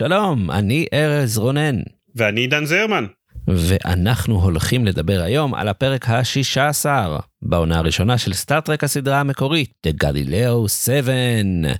שלום, אני ארז רונן, ואני עידן זרמן. ואנחנו הולכים לדבר היום על הפרק ה-16 בעונה הראשונה של סטארט-טרק הסדרה המקורית, The Galileo 7.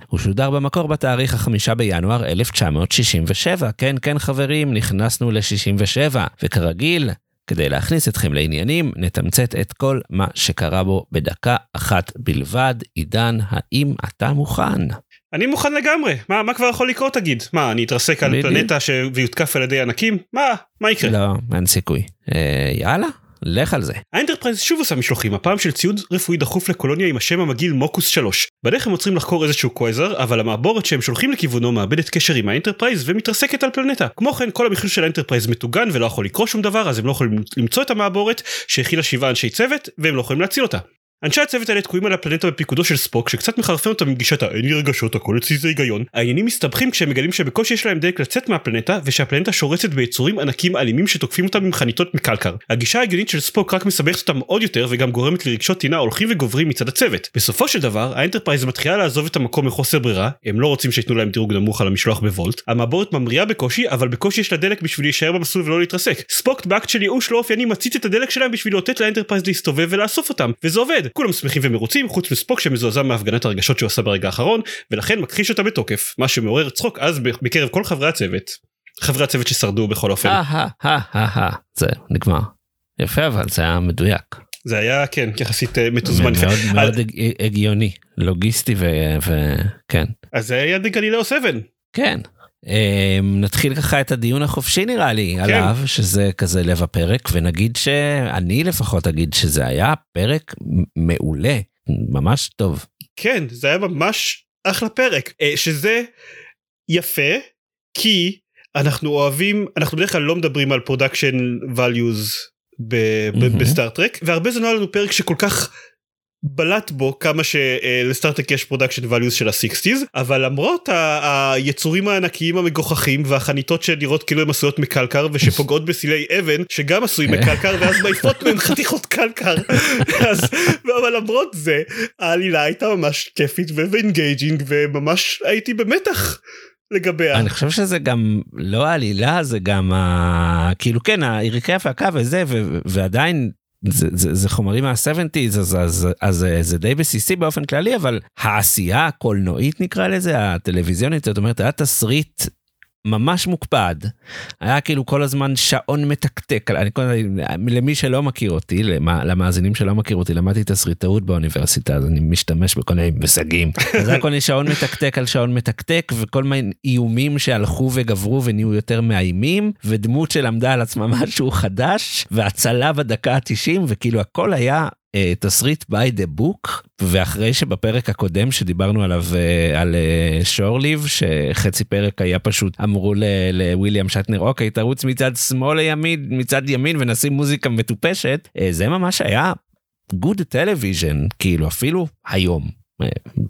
הוא שודר במקור בתאריך החמישה בינואר 1967. כן, כן חברים, נכנסנו ל-67, וכרגיל, כדי להכניס אתכם לעניינים, נתמצת את כל מה שקרה בו בדקה אחת בלבד. עידן, האם אתה מוכן? אני מוכן לגמרי, מה, מה כבר יכול לקרות תגיד? מה, אני אתרסק על פלנטה ש... ואותקף על ידי ענקים? מה, מה יקרה? לא, אין סיכוי. אה, יאללה, לך על זה. האנטרפרייז שוב עושה משלוחים, הפעם של ציוד רפואי דחוף לקולוניה עם השם המגעיל מוקוס 3. בדרך הם עוצרים לחקור איזשהו קווזר, אבל המעבורת שהם שולחים לכיוונו מאבדת קשר עם האנטרפרייז ומתרסקת על פלנטה. כמו כן, כל המכ"מ של האנטרפרייז מטוגן ולא יכול לקרוא שום דבר, אז הם לא יכולים למצוא את המעבורת שהכילה שבעה אנשי צוות, והם לא יכולים להציל אותה. אנשי הצוות האלה תקועים על הפלנטה בפיקודו של ספוק שקצת מחרפן אותם עם גישת האין לי רגשות הכל אצלי זה היגיון. העניינים מסתבכים כשהם מגלים שבקושי יש להם דלק לצאת מהפלנטה ושהפלנטה שורצת ביצורים ענקים אלימים שתוקפים אותם עם חניתות מקלקר. הגישה ההגיונית של ספוק רק מסבכת אותם עוד יותר וגם גורמת לרגשות טינה הולכים וגוברים מצד הצוות. בסופו של דבר האנטרפרייז מתחילה לעזוב את המקום מחוסר ברירה הם לא רוצים שייתנו להם דירוג נמוך על המשלוח בוולט. המעבורת ממריאה בקושי אבל בקושי יש לה דלק בשביל להישאר במסלול ולא להתרסק. ספוק באקט של ייאוש לא אופייני מצית את הדלק שלהם בשביל לאותת לאנטרפרייז להסתובב ולאסוף אותם וזה עובד כולם שמחים ומרוצים חוץ מספוק שמזועזע מהפגנת הרגשות שהוא עשה ברגע האחרון ולכן מכחיש אותה בתוקף מה שמעורר צחוק אז בקרב כל חברי הצוות. חברי הצוות ששרדו בכל אופן. זה נגמר. יפה אבל זה היה מדויק. זה היה כן יחסית מתוזמן. מאוד מאוד הגיוני לוגיסטי וכן. אז זה היה דגלילאו 7. כן. נתחיל ככה את הדיון החופשי נראה לי כן. עליו שזה כזה לב הפרק ונגיד שאני לפחות אגיד שזה היה פרק מעולה ממש טוב. כן זה היה ממש אחלה פרק שזה יפה כי אנחנו אוהבים אנחנו בדרך כלל לא מדברים על production values בסטארטרק והרבה זמן היה לנו פרק שכל כך בלט בו כמה שלסטארטרק יש production values של ה-60's אבל למרות היצורים הענקיים המגוחכים והחניתות שנראות כאילו הן עשויות מקלקר ושפוגעות בסילי אבן שגם עשויים מקלקר ואז מעיפות מהם חתיכות קלקר אז אבל למרות זה העלילה הייתה ממש כיפית ו engaging וממש הייתי במתח. לגביה. אני חושב שזה גם לא העלילה זה גם ה... כאילו כן היריקי הפקה וזה ו... ועדיין זה, זה, זה חומרים מה-70's אז, אז, אז זה די בסיסי באופן כללי אבל העשייה הקולנועית נקרא לזה הטלוויזיונית זאת אומרת היה תסריט ממש מוקפד. היה כאילו כל הזמן שעון מתקתק. אני כל למי שלא מכיר אותי למאזינים שלא מכיר אותי למדתי תסריטאות באוניברסיטה אז אני משתמש בכל מיני מושגים אז היה כל מיני שעון מתקתק על שעון מתקתק וכל מיני איומים שהלכו וגברו ונהיו יותר מאיימים ודמות שלמדה על עצמה משהו חדש והצלה בדקה ה-90 וכאילו הכל היה תסריט by the book ואחרי שבפרק הקודם שדיברנו עליו uh, על uh, שורליב שחצי פרק היה פשוט אמרו לוויליאם שטנר אוקיי תרוץ מצד שמאל לימין מצד ימין ונשים מוזיקה מטופשת זה ממש היה good television כאילו אפילו היום.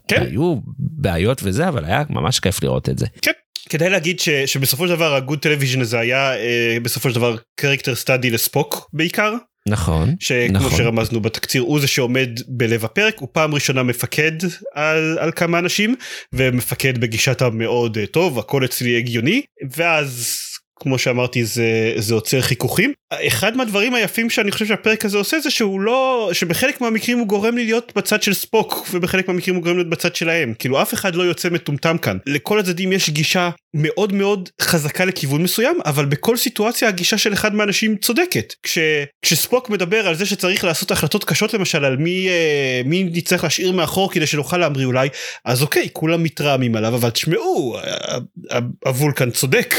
כן. היו בעיות וזה אבל היה ממש כיף לראות את זה. כן. כדאי להגיד ש, שבסופו של דבר ה good television הזה היה אה, בסופו של דבר character study לספוק בעיקר נכון שכמו נכון. שרמזנו בתקציר הוא זה שעומד בלב הפרק הוא פעם ראשונה מפקד על, על כמה אנשים ומפקד בגישת המאוד טוב הכל אצלי הגיוני ואז כמו שאמרתי זה זה עוצר חיכוכים. אחד מהדברים היפים שאני חושב שהפרק הזה עושה זה שהוא לא שבחלק מהמקרים הוא גורם לי להיות בצד של ספוק ובחלק מהמקרים הוא גורם להיות בצד שלהם. כאילו אף אחד לא יוצא מטומטם כאן. לכל הצדדים יש גישה מאוד מאוד חזקה לכיוון מסוים אבל בכל סיטואציה הגישה של אחד מהאנשים צודקת. כש, כשספוק מדבר על זה שצריך לעשות החלטות קשות למשל על מי אה, מי נצטרך להשאיר מאחור כדי שנוכל להמריא אולי אז אוקיי כולם מתרעמים עליו אבל תשמעו הוולקן צודק.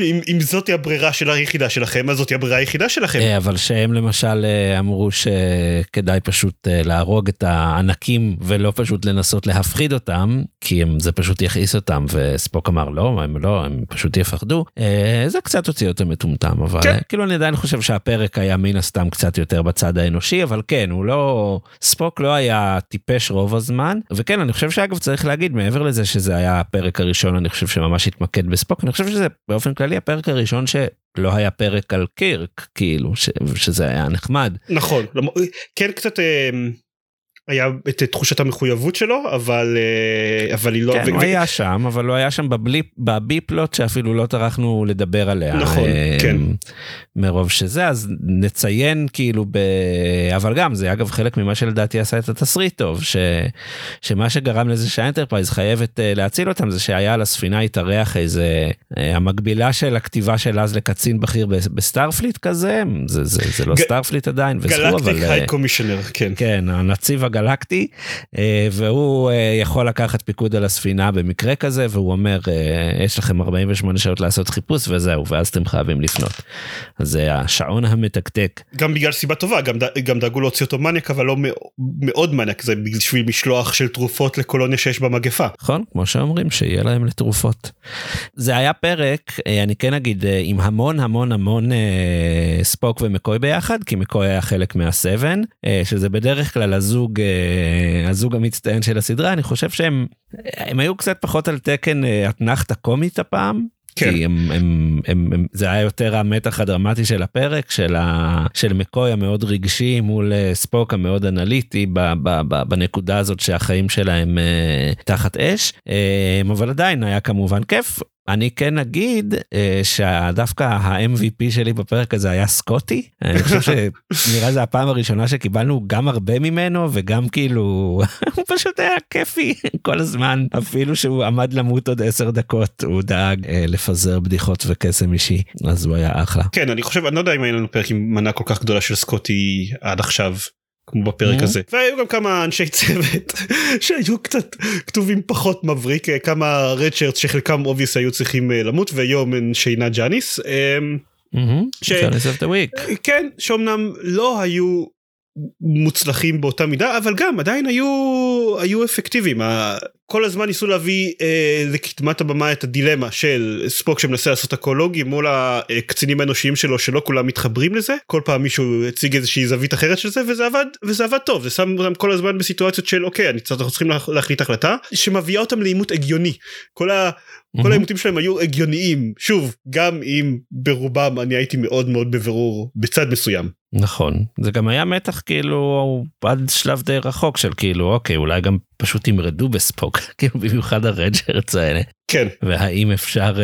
עם, עם זאתי הברירה של היחידה שלכם, אז זאתי הברירה היחידה שלכם. אה, אבל שהם למשל אה, אמרו שכדאי פשוט אה, להרוג את הענקים ולא פשוט לנסות להפחיד אותם, כי הם, זה פשוט יכעיס אותם, וספוק אמר לא, הם לא, הם פשוט יפחדו. זה קצת הוציא אותם מטומטם, אבל כן. כאילו אני עדיין חושב שהפרק היה מן הסתם קצת יותר בצד האנושי, אבל כן, הוא לא, ספוק לא היה טיפש רוב הזמן, וכן, אני חושב שאגב צריך להגיד, מעבר לזה שזה היה הפרק הראשון, אני חושב שממש התמקד בספוק, אני חושב שזה באופן כללי הפרק הראשון שלא היה פרק על קירק, כאילו, ש, שזה היה נחמד. נכון, כן קצת... אה, היה את תחושת המחויבות שלו אבל אה, אבל היא לא כן, ו... הוא היה שם אבל הוא היה שם ב blip ב B-plot שאפילו לא טרחנו לדבר עליה נכון אה, כן מרוב שזה אז נציין כאילו ב... אבל גם זה אגב חלק ממה שלדעתי עשה את התסריט טוב ש... שמה שגרם לזה שהאנטרפרייז חייבת uh, להציל אותם זה שהיה על הספינה התארח איזה המקבילה של הכתיבה של אז לקצין בכיר ב Starfleet כזה זה זה זה לא ג... Starfleet עדיין. Galactic High Commissioner כן כן הנציב הגלקטי אה, והוא אה, יכול לקחת פיקוד על הספינה במקרה כזה והוא אומר אה, יש לכם 48 שעות לעשות חיפוש וזהו ואז אתם חייבים לפנות. אז זה השעון המתקתק. גם בגלל סיבה טובה גם, גם דאגו להוציא אותו מניאק אבל לא מאוד מניאק זה בשביל משלוח של תרופות לקולוניה שיש במגפה. נכון כמו שאומרים שיהיה להם לתרופות. זה היה פרק אני כן אגיד עם המון המון המון ספוק ומקוי ביחד כי מקוי היה חלק מהסבן שזה בדרך כלל הזוג אה, הזוג המצטיין של הסדרה אני חושב שהם הם היו קצת פחות על תקן אה, אתנחתא קומית הפעם. כן. כי הם, הם, הם, הם, זה היה יותר המתח הדרמטי של הפרק של, ה, של מקוי המאוד רגשי מול אה, ספוק המאוד אנליטי ב, ב, ב, בנקודה הזאת שהחיים שלהם תחת אש אבל עדיין היה כמובן כיף אני כן אגיד אה, שדווקא ה-MVP שלי בפרק הזה היה סקוטי. אני חושב שנראה זה הפעם הראשונה שקיבלנו גם הרבה ממנו וגם כאילו הוא פשוט היה כיפי כל הזמן אפילו שהוא עמד למות עוד 10 דקות הוא דאג אה, לפזר בדיחות וקסם אישי אז הוא היה אחלה. כן אני חושב אני לא יודע אם היה לנו פרק עם מנה כל כך גדולה של סקוטי עד עכשיו כמו בפרק mm-hmm. הזה והיו גם כמה אנשי צוות שהיו קצת כתובים פחות מבריק כמה redshirt שחלקם obviously היו צריכים אה, למות ו yeoman שאינה ג'אניס. Mm-hmm. ש... כן שאומנם לא היו מוצלחים באותה מידה אבל גם עדיין היו היו אפקטיביים. כל הזמן ניסו להביא אה, לקדמת הבמה את הדילמה של ספוק שמנסה לעשות הכי לוגי מול הקצינים האנושיים שלו שלא כולם מתחברים לזה. כל פעם מישהו הציג איזושהי זווית אחרת של זה וזה עבד וזה עבד טוב. זה שם אותם כל הזמן בסיטואציות של אוקיי אני צריך, אנחנו צריכים להחליט החלטה שמביאה אותם לעימות הגיוני. כל ה... כל העימותים שלהם היו הגיוניים. שוב גם אם ברובם אני הייתי מאוד מאוד בבירור בצד מסוים. נכון זה גם היה מתח כאילו עד שלב די רחוק של כאילו אוקיי אולי גם פשוט ימרדו בספוק כאילו במיוחד הרדג'רץ האלה. כן. והאם אפשר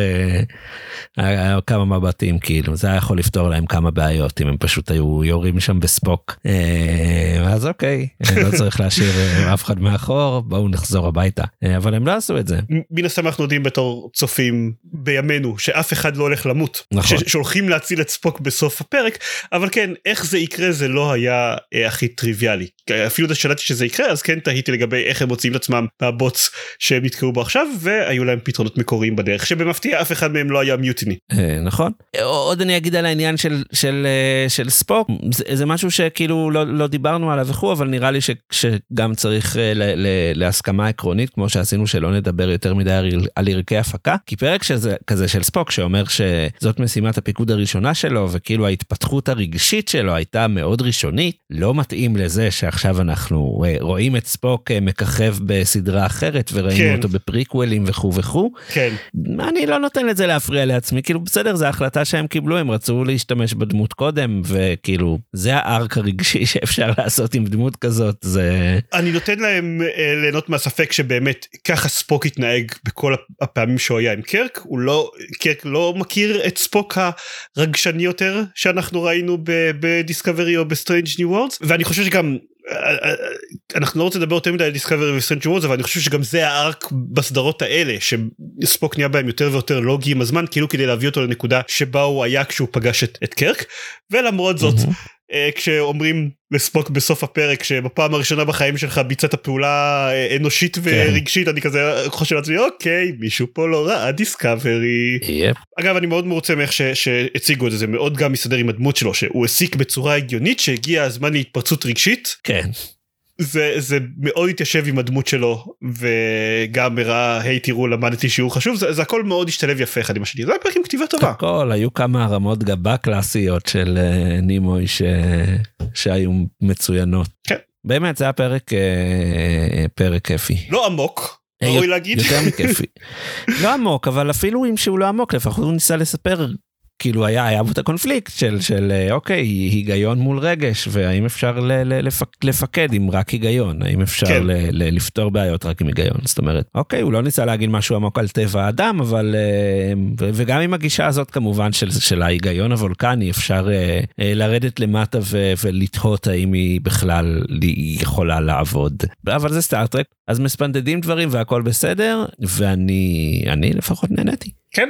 אה, כמה מבטים כאילו זה היה יכול לפתור להם כמה בעיות אם הם פשוט היו יורים שם בספוק אה, אז אוקיי לא צריך להשאיר אה, אף אחד מאחור בואו נחזור הביתה אה, אבל הם לא עשו את זה. מן הסתם אנחנו יודעים בתור צופים בימינו שאף אחד לא הולך למות נכון. שהולכים להציל את ספוק בסוף הפרק אבל כן איך זה יקרה זה לא היה אה, הכי טריוויאלי אפילו שדעתי שזה יקרה אז כן תהיתי לגבי איך הם מוצאים את עצמם מהבוץ שהם נתקעו בו עכשיו והיו להם פתרונות מקוריים בדרך שבמפתיע אף אחד מהם לא היה מיוטיני. אה, נכון. עוד אני אגיד על העניין של של אה, של ספוק זה, זה משהו שכאילו לא, לא דיברנו עליו וכו' אבל נראה לי ש, שגם צריך אה, ל, ל, להסכמה עקרונית כמו שעשינו שלא נדבר יותר מדי על ערכי הפקה כי פרק שזה כזה של ספוק שאומר שזאת משימת הפיקוד הראשונה שלו וכאילו ההתפתחות הרגשית שלו הייתה מאוד ראשונית לא מתאים לזה שעכשיו אנחנו רואים את ספוק מככב בסדרה אחרת וראינו כן. אותו בפריקוולים וכו' וכו'. כן. אני לא נותן לזה להפריע לעצמי כאילו בסדר זה החלטה שהם קיבלו הם רצו להשתמש בדמות קודם וכאילו זה הארק הרגשי שאפשר לעשות עם דמות כזאת זה אני נותן להם אה, ליהנות מהספק שבאמת ככה ספוק התנהג בכל הפעמים שהוא היה עם קירק הוא לא קירק לא מכיר את ספוק הרגשני יותר שאנחנו ראינו ב Discovery או ב Strange New Worlds ואני חושב שגם אנחנו לא רוצים לדבר יותר מדי על Discovery ו Strange Worlds אבל אני חושב שגם זה ה arc בסדרות האלה שספוק נהיה בהם יותר ויותר לוגי עם הזמן כאילו כדי להביא אותו לנקודה שבה הוא היה כשהוא פגש את, את קירק ולמרות זאת אה, כשאומרים לספוק בסוף הפרק שבפעם הראשונה בחיים שלך ביצעת פעולה אה, אנושית ורגשית אני כזה חושב לעצמי אוקיי מישהו פה לא ראה דיסקאברי. יפ. אגב אני מאוד מרוצה מאיך ש- שהציגו את זה זה מאוד גם מסתדר עם הדמות שלו שהוא הסיק בצורה הגיונית שהגיע הזמן להתפרצות רגשית כן. זה זה מאוד התיישב עם הדמות שלו וגם הראה היי תראו למדתי שיעור חשוב זה, זה הכל מאוד השתלב יפה אחד עם השני זה היה פרק עם כתיבה טובה. הכל היו כמה הרמות גבה קלאסיות של אה, נימוי ש... שהיו מצוינות. כן. באמת זה היה פרק אה, פרק כיפי. לא עמוק ראוי להגיד. יותר מכיפי. לא עמוק אבל אפילו אם שהוא לא עמוק לפחות הוא ניסה לספר כאילו היה היה בו את הקונפליקט של של אה, אוקיי היגיון מול רגש והאם אפשר ל, ל, לפק, לפקד עם רק היגיון האם אפשר כן. ל, ל, לפתור בעיות רק עם היגיון זאת אומרת אוקיי הוא לא ניסה להגיד משהו עמוק על טבע האדם אבל אה, ו- וגם עם הגישה הזאת כמובן של של ההיגיון הוולקני אפשר אה, אה, לרדת למטה ו, ולתהות האם היא בכלל היא יכולה לעבוד אבל זה סטארטרק אז מסספנדים דברים והכל בסדר ואני אני לפחות נהניתי. כן.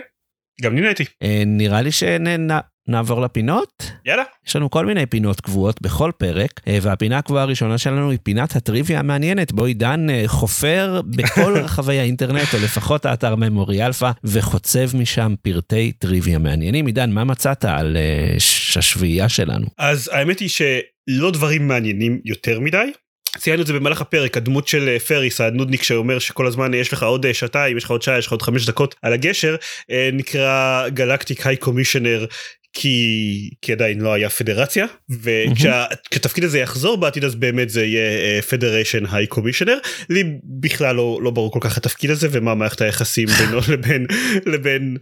גם נהניתי. אה, נראה לי שנעבור לפינות. יאללה. יש לנו כל מיני פינות קבועות בכל פרק, אה, והפינה הקבועה הראשונה שלנו היא פינת הטריוויה המעניינת, בו עידן אה, חופר בכל רחבי האינטרנט, או לפחות האתר Memory Alpha, וחוצב משם פרטי טריוויה מעניינים. עידן, מה מצאת על ש- השביעייה שלנו? אז האמת היא שלא דברים מעניינים יותר מדי. ציינו את זה במהלך הפרק הדמות של אה, פריס הנודניק שאומר שכל הזמן יש לך עוד אה, שעתיים יש לך עוד שעה יש לך עוד חמש דקות על הגשר אה, נקרא Galactic High Commissioner כי כי עדיין לא היה פדרציה וכשהתפקיד הזה יחזור בעתיד אז באמת זה יהיה Federation High Commissioner לי בכלל לא לא ברור כל כך התפקיד הזה ומה מערכת היחסים בינו לבין לבין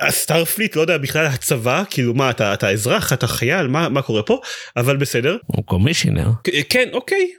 ה Starfleet לא יודע בכלל הצבא כאילו מה אתה אתה אזרח אתה חייל מה מה קורה פה אבל בסדר הוא commissioner. כ- כן אוקיי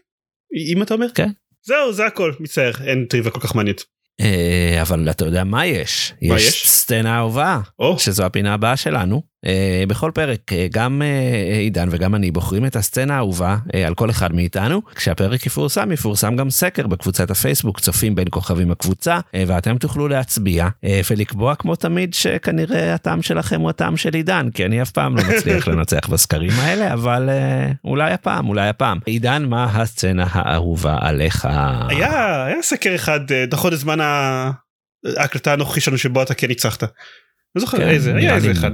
אם אתה אומר כן. זהו זה הכל מצטער אין טריוויה כל כך מעניינת. אה, אבל אתה יודע מה יש? מה יש? סצנה אהובה. שזו הפינה הבאה שלנו. אה, בכל פרק אה, גם אה, עידן וגם אני בוחרים את הסצנה האהובה אה, על כל אחד מאיתנו. כשהפרק יפורסם יפורסם גם סקר בקבוצת הפייסבוק צופים בין כוכבים הקבוצה ואתם תוכלו להצביע ולקבוע כמו תמיד שכנראה הטעם שלכם הוא הטעם של עידן כי אני אף פעם לא מצליח לנצח בסקרים האלה אבל אולי הפעם אולי הפעם. עידן מה הסצנה האהובה עליך? היה היה סקר אחד נכון לזמן ההקלטה הנוכחי שלנו שבו אתה כן ניצחת. לא זוכר כן, איזה היה איזה אחד.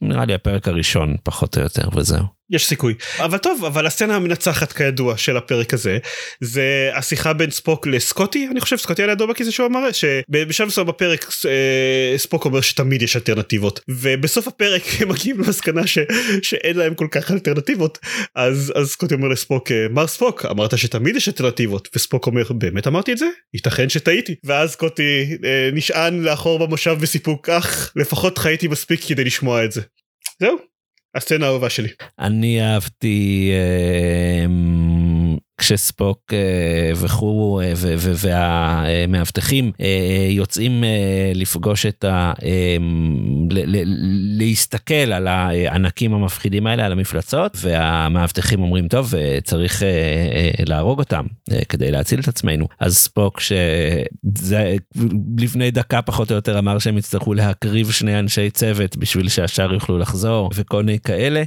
נראה לי הפרק הראשון פחות או יותר וזהו. יש סיכוי. אבל טוב אבל הסצנה המנצחת כידוע של הפרק הזה זה השיחה בין ספוק לסקוטי אני חושב סקוטי היה לידו בכיסא שהוא אמר שבשלב מסוים בפרק אה, ספוק אומר שתמיד יש אלטרנטיבות ובסוף הפרק הם מגיעים למסקנה ש, שאין להם כל כך אלטרנטיבות אז אז סקוטי אומר לספוק אה, מר ספוק אמרת שתמיד יש אלטרנטיבות וספוק אומר באמת אמרתי את זה? ייתכן שטעיתי ואז סקוטי אה, נשען לאחור במושב בסיפוק אך לפחות חייתי מספיק כדי לשמוע את זה. זהו הסצנה האהובה שלי. אני אהבתי אה, כשספוק אה, וכו' אה, והמאבטחים אה, יוצאים לפגוש את ה... להסתכל על הענקים המפחידים האלה, על המפלצות, והמאבטחים אומרים, טוב, צריך להרוג אותם כדי להציל את עצמנו. אז ספוק שזה לפני דקה פחות או יותר אמר שהם יצטרכו להקריב שני אנשי צוות בשביל שהשאר יוכלו לחזור וכל מיני כאלה.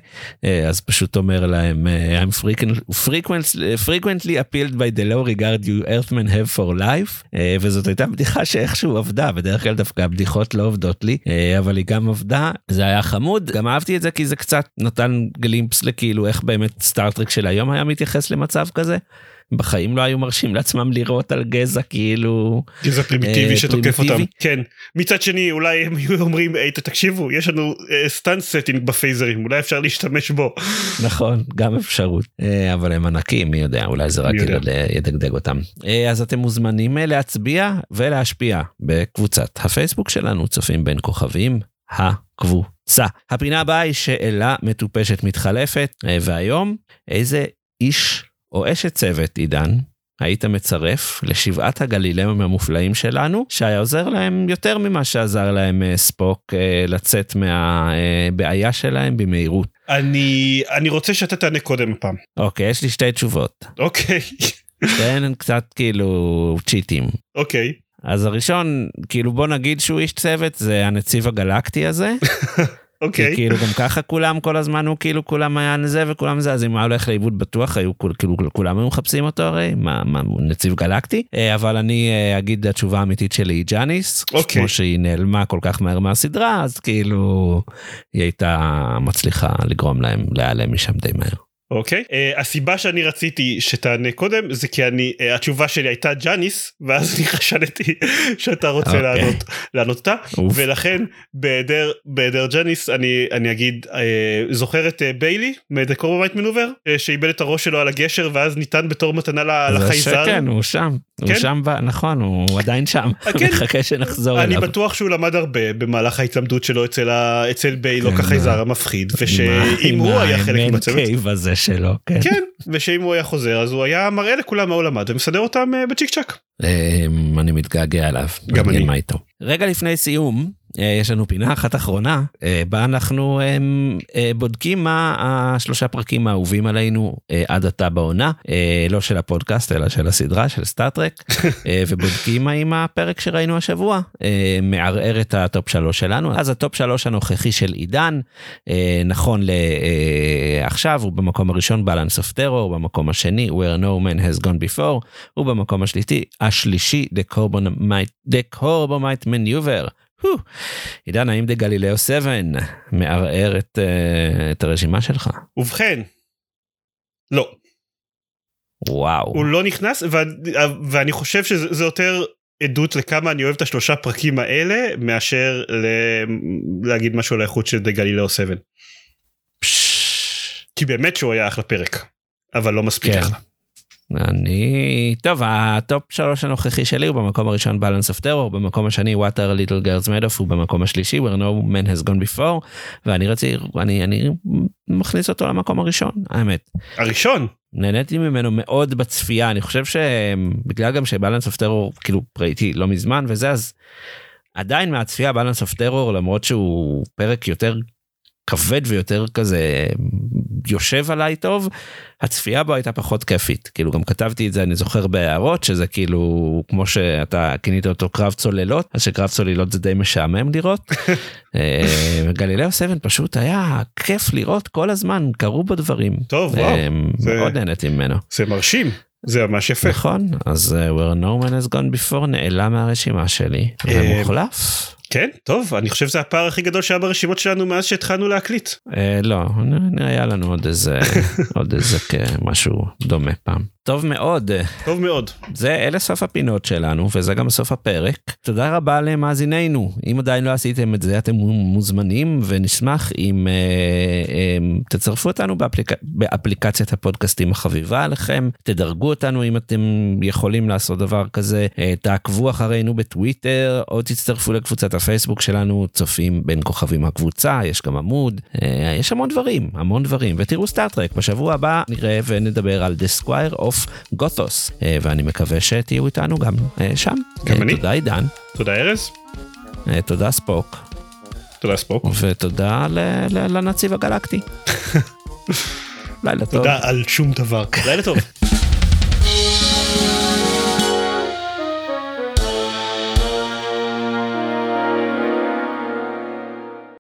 אז פשוט אומר להם I'm frequent- frequently, frequently appalled by the low regard you earthmen have for life אה, וזאת הייתה בדיחה שאיכשהו עבדה בדרך כלל דווקא הבדיחות לא עובדות לי אה, אבל היא גם עבדה זה היה חמוד גם אהבתי את זה כי זה קצת נתן glimpse לכאילו איך באמת סטארטרק של היום היה מתייחס למצב כזה. בחיים לא היו מרשים לעצמם לירות על גזע כאילו גזע פרימיטיבי אה, שתוקף פרימיטיבי. אותם כן מצד שני אולי הם היו אומרים היי תקשיבו יש לנו stun setting בפייזרים אולי אפשר להשתמש בו נכון גם אפשרות אה, אבל הם ענקים מי יודע אולי זה רק יודע. ידגדג אותם אה, אז אתם מוזמנים אה, להצביע ולהשפיע בקבוצת הפייסבוק שלנו צופים בין כוכבים הקבוצה. הפינה הבאה היא שאלה מטופשת מתחלפת אה, והיום איזה איש או אשת צוות עידן. היית מצרף לשבעת הגלילאים המופלאים שלנו, שהיה עוזר להם יותר ממה שעזר להם אה, ספוק אה, לצאת מהבעיה שלהם במהירות. אני אני רוצה שאתה תענה קודם הפעם אוקיי, יש לי שתי תשובות. אוקיי שתיהן הן קצת כאילו צ'יטים. אוקיי אז הראשון, כאילו בוא נגיד שהוא איש צוות, זה הנציב הגלקטי הזה. אוקיי. כי כאילו גם ככה כולם כל הזמן הוא כאילו כולם היה זה וכולם זה אז אם הוא היה הולך לאיבוד בטוח היו כאילו כולם היו מחפשים אותו הרי מה מה הוא נציב גלקטי אה, אבל אני אה, אגיד התשובה האמיתית שלי היא ג'אניס אוקיי. כמו שהיא נעלמה כל כך מהר מהסדרה אז כאילו היא הייתה מצליחה לגרום להם להיעלם משם די מהר. אוקיי. אה, הסיבה שאני רציתי שתענה קודם זה כי אני אה, התשובה שלי הייתה ג'אניס ואז אני חשדתי שאתה רוצה אוקיי. לענות לענות אותה אוף. ולכן בהיעדר בהיעדר ג'אניס אני אני אגיד אה, זוכר את אה, ביילי מ-The Corbomite Maneuver אה, שאיבד את הראש שלו על הגשר ואז ניתן בתור מתנה ל- זה לחייזר. שכן הוא שם הוא כן? שם ב- נכון הוא עדיין שם אה, כן. מחכה שנחזור אני אליו. בטוח שהוא למד הרבה במהלך ההתלמדות שלו אצל ה- אצל באלוק כן, כחייזר מה- המפחיד עם ושאם עם הוא היה חלק מהצוות cave הזה שלו כן. כן ושאם הוא היה חוזר אז הוא היה מראה לכולם מה הוא למד ומסדר אותם אה, בצ'יק צ'אק. אמ, אני מתגעגע אליו. גם אני. מה איתו. רגע לפני סיום, יש לנו פינה אחת אחרונה, אה, בה אנחנו אה, בודקים מה השלושה פרקים האהובים עלינו אה, עד עתה בעונה, אה, לא של הפודקאסט אלא של הסדרה של Star Trek, אה, ובודקים האם הפרק שראינו השבוע אה, מערער את הטופ שלוש שלנו. אז הטופ שלוש הנוכחי של עידן, אה, נכון לעכשיו, הוא במקום הראשון Balance of Terror, במקום השני Where No Man Has Gone Before, ובמקום השלישי, השלישי The Corbomite, The Corbomite Maneuver. עידן, האם דה גלילאו 7 מערער את, אה, את הרשימה שלך? ובכן. לא. וואו. הוא לא נכנס ואני, ואני חושב שזה זה יותר עדות לכמה אני אוהב את השלושה פרקים האלה מאשר ל... להגיד משהו על האיכות של The Galileo 7 פשש. כי באמת שהוא היה אחלה פרק אבל לא מספיק כן. אחלה. אני טוב הטופ שלוש הנוכחי שלי הוא במקום הראשון balance of terror במקום השני what are little girls made of ובמקום השלישי where no man has gone before ואני רציתי אני אני מכניס אותו למקום הראשון האמת. הראשון? נהניתי ממנו מאוד בצפייה אני חושב שבגלל גם שבלנס אוף טרור כאילו ראיתי לא מזמן וזה אז עדיין מהצפייה בלנס אוף טרור למרות שהוא פרק יותר כבד ויותר כזה יושב עליי טוב הצפייה בו הייתה פחות כיפית כאילו גם כתבתי את זה אני זוכר בהערות שזה כאילו כמו שאתה כינית אותו קרב צוללות אז שקרב צוללות זה די משעמם לראות. אה, גלילאו 7 פשוט היה כיף לראות כל הזמן קרו בו דברים. טוב, וואו, אה, מאוד נהניתי ממנו. זה מרשים זה ממש יפה. נכון אז אה, where no man has gone before נעלם מהרשימה שלי ומוחלף. כן טוב אני חושב שזה הפער הכי גדול שהיה ברשימות שלנו מאז שהתחלנו להקליט. אה, לא היה לנו עוד איזה עוד איזה משהו דומה פעם. טוב מאוד. טוב מאוד. זה אלה סוף הפינות שלנו וזה גם סוף הפרק. תודה רבה למאזיננו. אם עדיין לא עשיתם את זה אתם מוזמנים ונשמח אם אה, אה, תצרפו אותנו באפליק... באפליקציית הפודקאסטים החביבה עליכם. תדרגו אותנו אם אתם יכולים לעשות דבר כזה. אה, תעקבו אחרינו בטוויטר או תצטרפו לקבוצת הפייסבוק שלנו צופים בין כוכבים הקבוצה יש גם עמוד. אה, יש המון דברים המון דברים. ותראו סטארט-טרק בשבוע הבא נראה ונדבר על The Squire of גותוס אה, ואני מקווה שתהיו איתנו גם אה, שם. גם אה, אני. תודה עידן, תודה ארז. תודה ספוק תודה ספוק. ותודה ל- ל- לנציב הגלקטי. לילה טוב. תודה על שום דבר. לילה טוב.